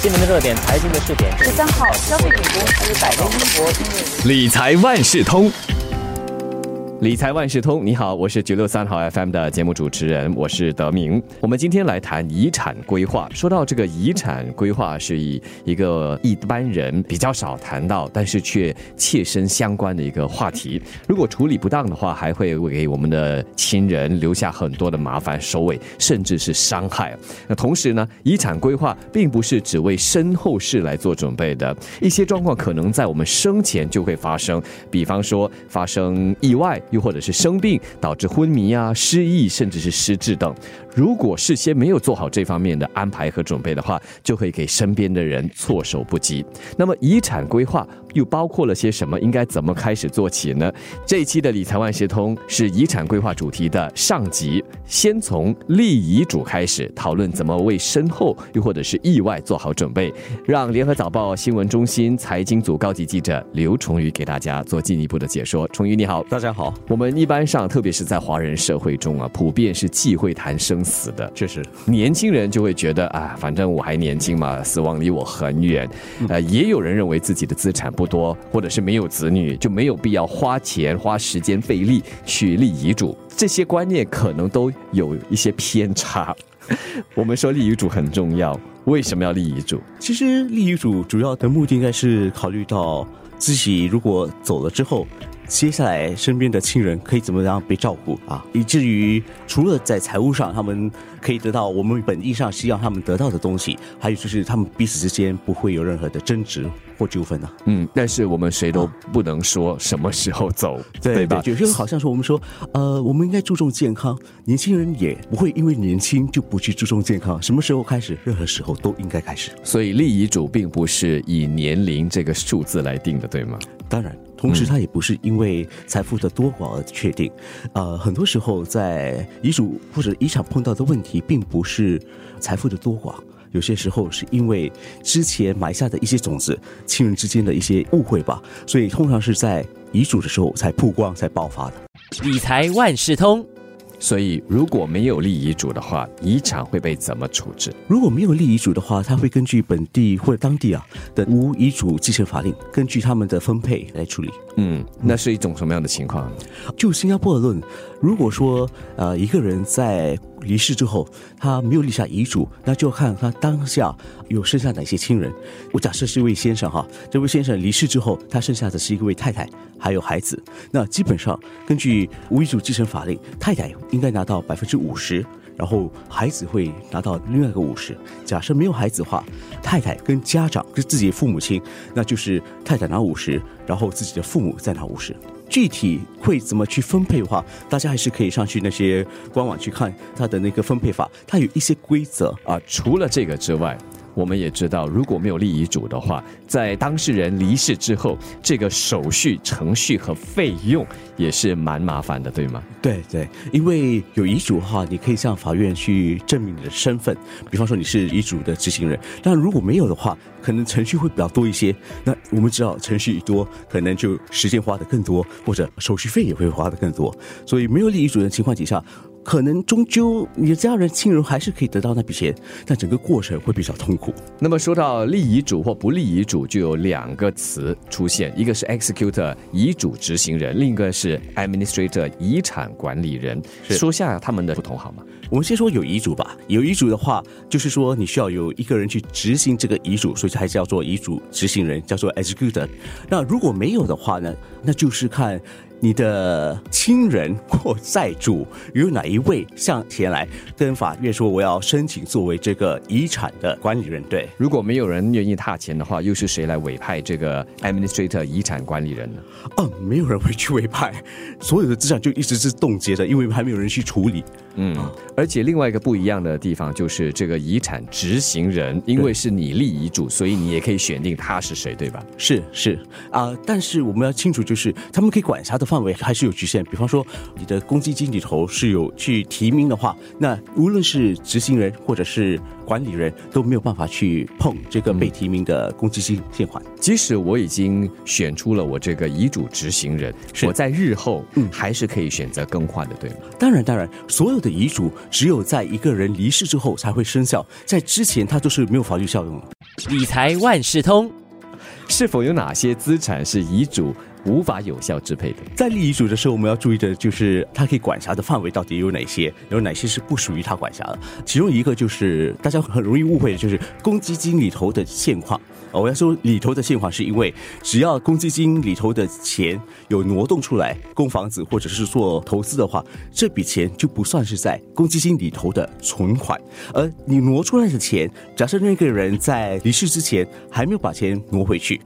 新闻的热点，财经的视点。十三号，消费品公司百威英博理财万事通。理财万事通，你好，我是九六三号 FM 的节目主持人，我是德明。我们今天来谈遗产规划。说到这个遗产规划，是以一个一般人比较少谈到，但是却切身相关的一个话题。如果处理不当的话，还会给我们的亲人留下很多的麻烦、收尾，甚至是伤害。那同时呢，遗产规划并不是只为身后事来做准备的，一些状况可能在我们生前就会发生，比方说发生意外。又或者是生病导致昏迷啊、失忆，甚至是失智等。如果事先没有做好这方面的安排和准备的话，就会给身边的人措手不及。那么，遗产规划又包括了些什么？应该怎么开始做起呢？这一期的理财万事通是遗产规划主题的上集，先从立遗嘱开始讨论怎么为身后又或者是意外做好准备。让联合早报新闻中心财经组高级记者刘崇宇给大家做进一步的解说。崇宇你好，大家好。我们一般上，特别是在华人社会中啊，普遍是忌讳谈生。死的确实，年轻人就会觉得啊，反正我还年轻嘛，死亡离我很远。呃，也有人认为自己的资产不多，或者是没有子女，就没有必要花钱、花时间、费力去立遗嘱。这些观念可能都有一些偏差。我们说立遗嘱很重要，为什么要立遗嘱？其实立遗嘱主要的目的应该是考虑到自己如果走了之后。接下来身边的亲人可以怎么样被照顾啊？以至于除了在财务上，他们可以得到我们本意上希望他们得到的东西，还有就是他们彼此之间不会有任何的争执或纠纷呢？嗯，但是我们谁都不能说什么时候走，对吧？就就好像说我们说，呃，我们应该注重健康，年轻人也不会因为年轻就不去注重健康。什么时候开始？任何时候都应该开始。所以立遗嘱并不是以年龄这个数字来定的，对吗？当然。同时，它也不是因为财富的多寡而确定。呃，很多时候在遗嘱或者遗产碰到的问题，并不是财富的多寡，有些时候是因为之前埋下的一些种子，亲人之间的一些误会吧。所以，通常是在遗嘱的时候才曝光、才爆发的。理财万事通。所以，如果没有立遗嘱的话，遗产会被怎么处置？如果没有立遗嘱的话，他会根据本地或者当地啊的无遗嘱继承法令，根据他们的分配来处理。嗯，那是一种什么样的情况？就新加坡的论，如果说呃一个人在离世之后，他没有立下遗嘱，那就要看他当下有剩下哪些亲人。我假设是一位先生哈，这位先生离世之后，他剩下的是一位太太，还有孩子。那基本上根据无遗嘱继承法令，太太应该拿到百分之五十，然后孩子会拿到另外一个五十。假设没有孩子的话，太太跟家长跟自己的父母亲，那就是太太拿五十，然后自己的父母再拿五十。具体会怎么去分配的话，大家还是可以上去那些官网去看它的那个分配法，它有一些规则啊。除了这个之外。我们也知道，如果没有立遗嘱的话，在当事人离世之后，这个手续程序和费用也是蛮麻烦的，对吗？对对，因为有遗嘱的话，你可以向法院去证明你的身份，比方说你是遗嘱的执行人。但如果没有的话，可能程序会比较多一些。那我们知道，程序一多，可能就时间花的更多，或者手续费也会花的更多。所以没有立遗嘱的情况底下。可能终究你的家人亲人还是可以得到那笔钱，但整个过程会比较痛苦。那么说到立遗嘱或不立遗嘱，就有两个词出现，一个是 executor 遗嘱执行人，另一个是 administrator 遗产管理人。说下他们的不同好吗？我们先说有遗嘱吧。有遗嘱的话，就是说你需要有一个人去执行这个遗嘱，所以才叫做遗嘱执行人，叫做 executor。那如果没有的话呢，那就是看。你的亲人或债主有哪一位向前来跟法院说我要申请作为这个遗产的管理人？对，如果没有人愿意踏前的话，又是谁来委派这个 administrator 遗产管理人呢？嗯，没有人会去委派，所有的资产就一直是冻结的，因为还没有人去处理。嗯，而且另外一个不一样的地方就是这个遗产执行人，因为是你立遗嘱，所以你也可以选定他是谁，对吧？是是啊，但是我们要清楚，就是他们可以管辖的。范围还是有局限，比方说你的公积金里头是有去提名的话，那无论是执行人或者是管理人都没有办法去碰这个被提名的公积金现款。即使我已经选出了我这个遗嘱执行人，我在日后嗯还是可以选择更换的，对吗？当然，当然，所有的遗嘱只有在一个人离世之后才会生效，在之前它都是没有法律效用的。理财万事通。是否有哪些资产是遗嘱无法有效支配的？在立遗嘱的时候，我们要注意的就是它可以管辖的范围到底有哪些，有哪些是不属于它管辖的。其中一个就是大家很容易误会的，就是公积金里头的现况。我要说里头的现况，是因为只要公积金里头的钱有挪动出来供房子或者是做投资的话，这笔钱就不算是在公积金里头的存款。而你挪出来的钱，假设那个人在离世之前还没有把钱挪回去。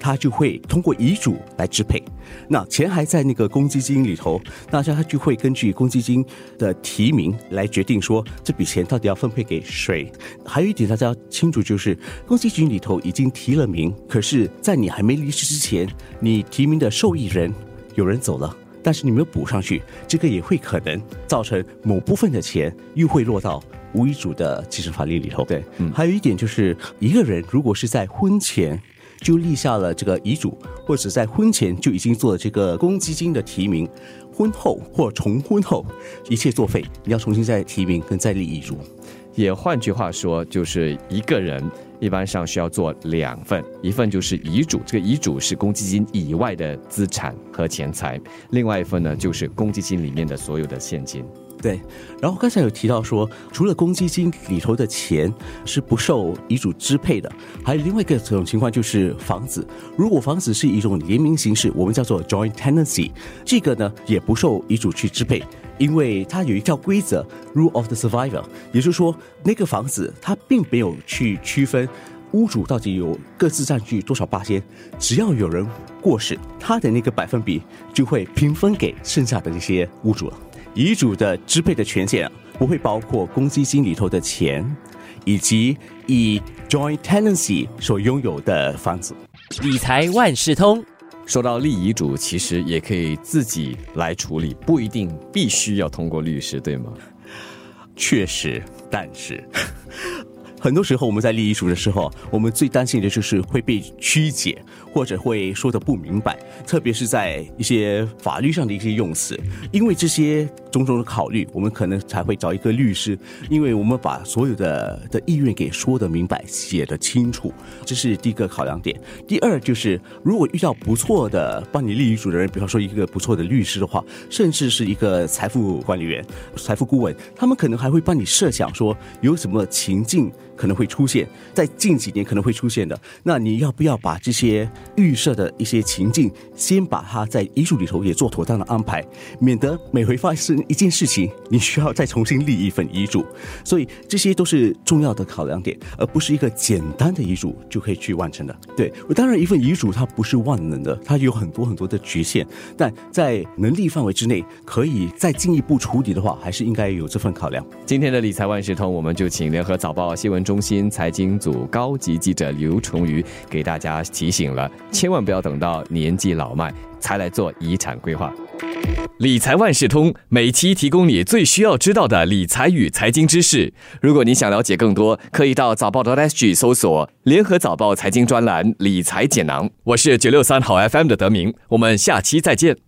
他就会通过遗嘱来支配，那钱还在那个公积金里头，那他就会根据公积金的提名来决定说这笔钱到底要分配给谁。还有一点大家要清楚，就是公积金里头已经提了名，可是，在你还没离世之前，你提名的受益人有人走了，但是你没有补上去，这个也会可能造成某部分的钱又会落到无遗嘱的继承法律里头。对，嗯，还有一点就是一个人如果是在婚前。就立下了这个遗嘱，或者在婚前就已经做了这个公积金的提名，婚后或重婚后一切作废，你要重新再提名跟再立遗嘱。也换句话说，就是一个人一般上需要做两份，一份就是遗嘱，这个遗嘱是公积金以外的资产和钱财；另外一份呢，就是公积金里面的所有的现金。对，然后刚才有提到说，除了公积金里头的钱是不受遗嘱支配的，还有另外一个这种情况就是房子。如果房子是一种联名形式，我们叫做 joint tenancy，这个呢也不受遗嘱去支配，因为它有一条规则 rule of the survivor，也就是说那个房子它并没有去区分屋主到底有各自占据多少八仙，只要有人过世，他的那个百分比就会平分给剩下的这些屋主了。遗嘱的支配的权限不会包括公积金里头的钱，以及以 joint tenancy 所拥有的房子。理财万事通，说到立遗嘱，其实也可以自己来处理，不一定必须要通过律师，对吗？确实，但是。很多时候，我们在立遗嘱的时候，我们最担心的就是会被曲解，或者会说的不明白，特别是在一些法律上的一些用词。因为这些种种的考虑，我们可能才会找一个律师，因为我们把所有的的意愿给说的明白、写的清楚，这是第一个考量点。第二就是，如果遇到不错的帮你立遗嘱的人，比方说一个不错的律师的话，甚至是一个财富管理员、财富顾问，他们可能还会帮你设想说有什么情境。可能会出现在近几年可能会出现的，那你要不要把这些预设的一些情境，先把它在遗嘱里头也做妥当的安排，免得每回发生一件事情，你需要再重新立一份遗嘱。所以这些都是重要的考量点，而不是一个简单的遗嘱就可以去完成的。对，当然一份遗嘱它不是万能的，它有很多很多的局限，但在能力范围之内，可以再进一步处理的话，还是应该有这份考量。今天的理财万事通，我们就请联合早报新闻。中心财经组高级记者刘崇瑜给大家提醒了，千万不要等到年纪老迈才来做遗产规划。理财万事通每期提供你最需要知道的理财与财经知识。如果你想了解更多，可以到早报的 SG 搜索“联合早报财经专栏理财简囊”。我是九六三好 FM 的德明，我们下期再见。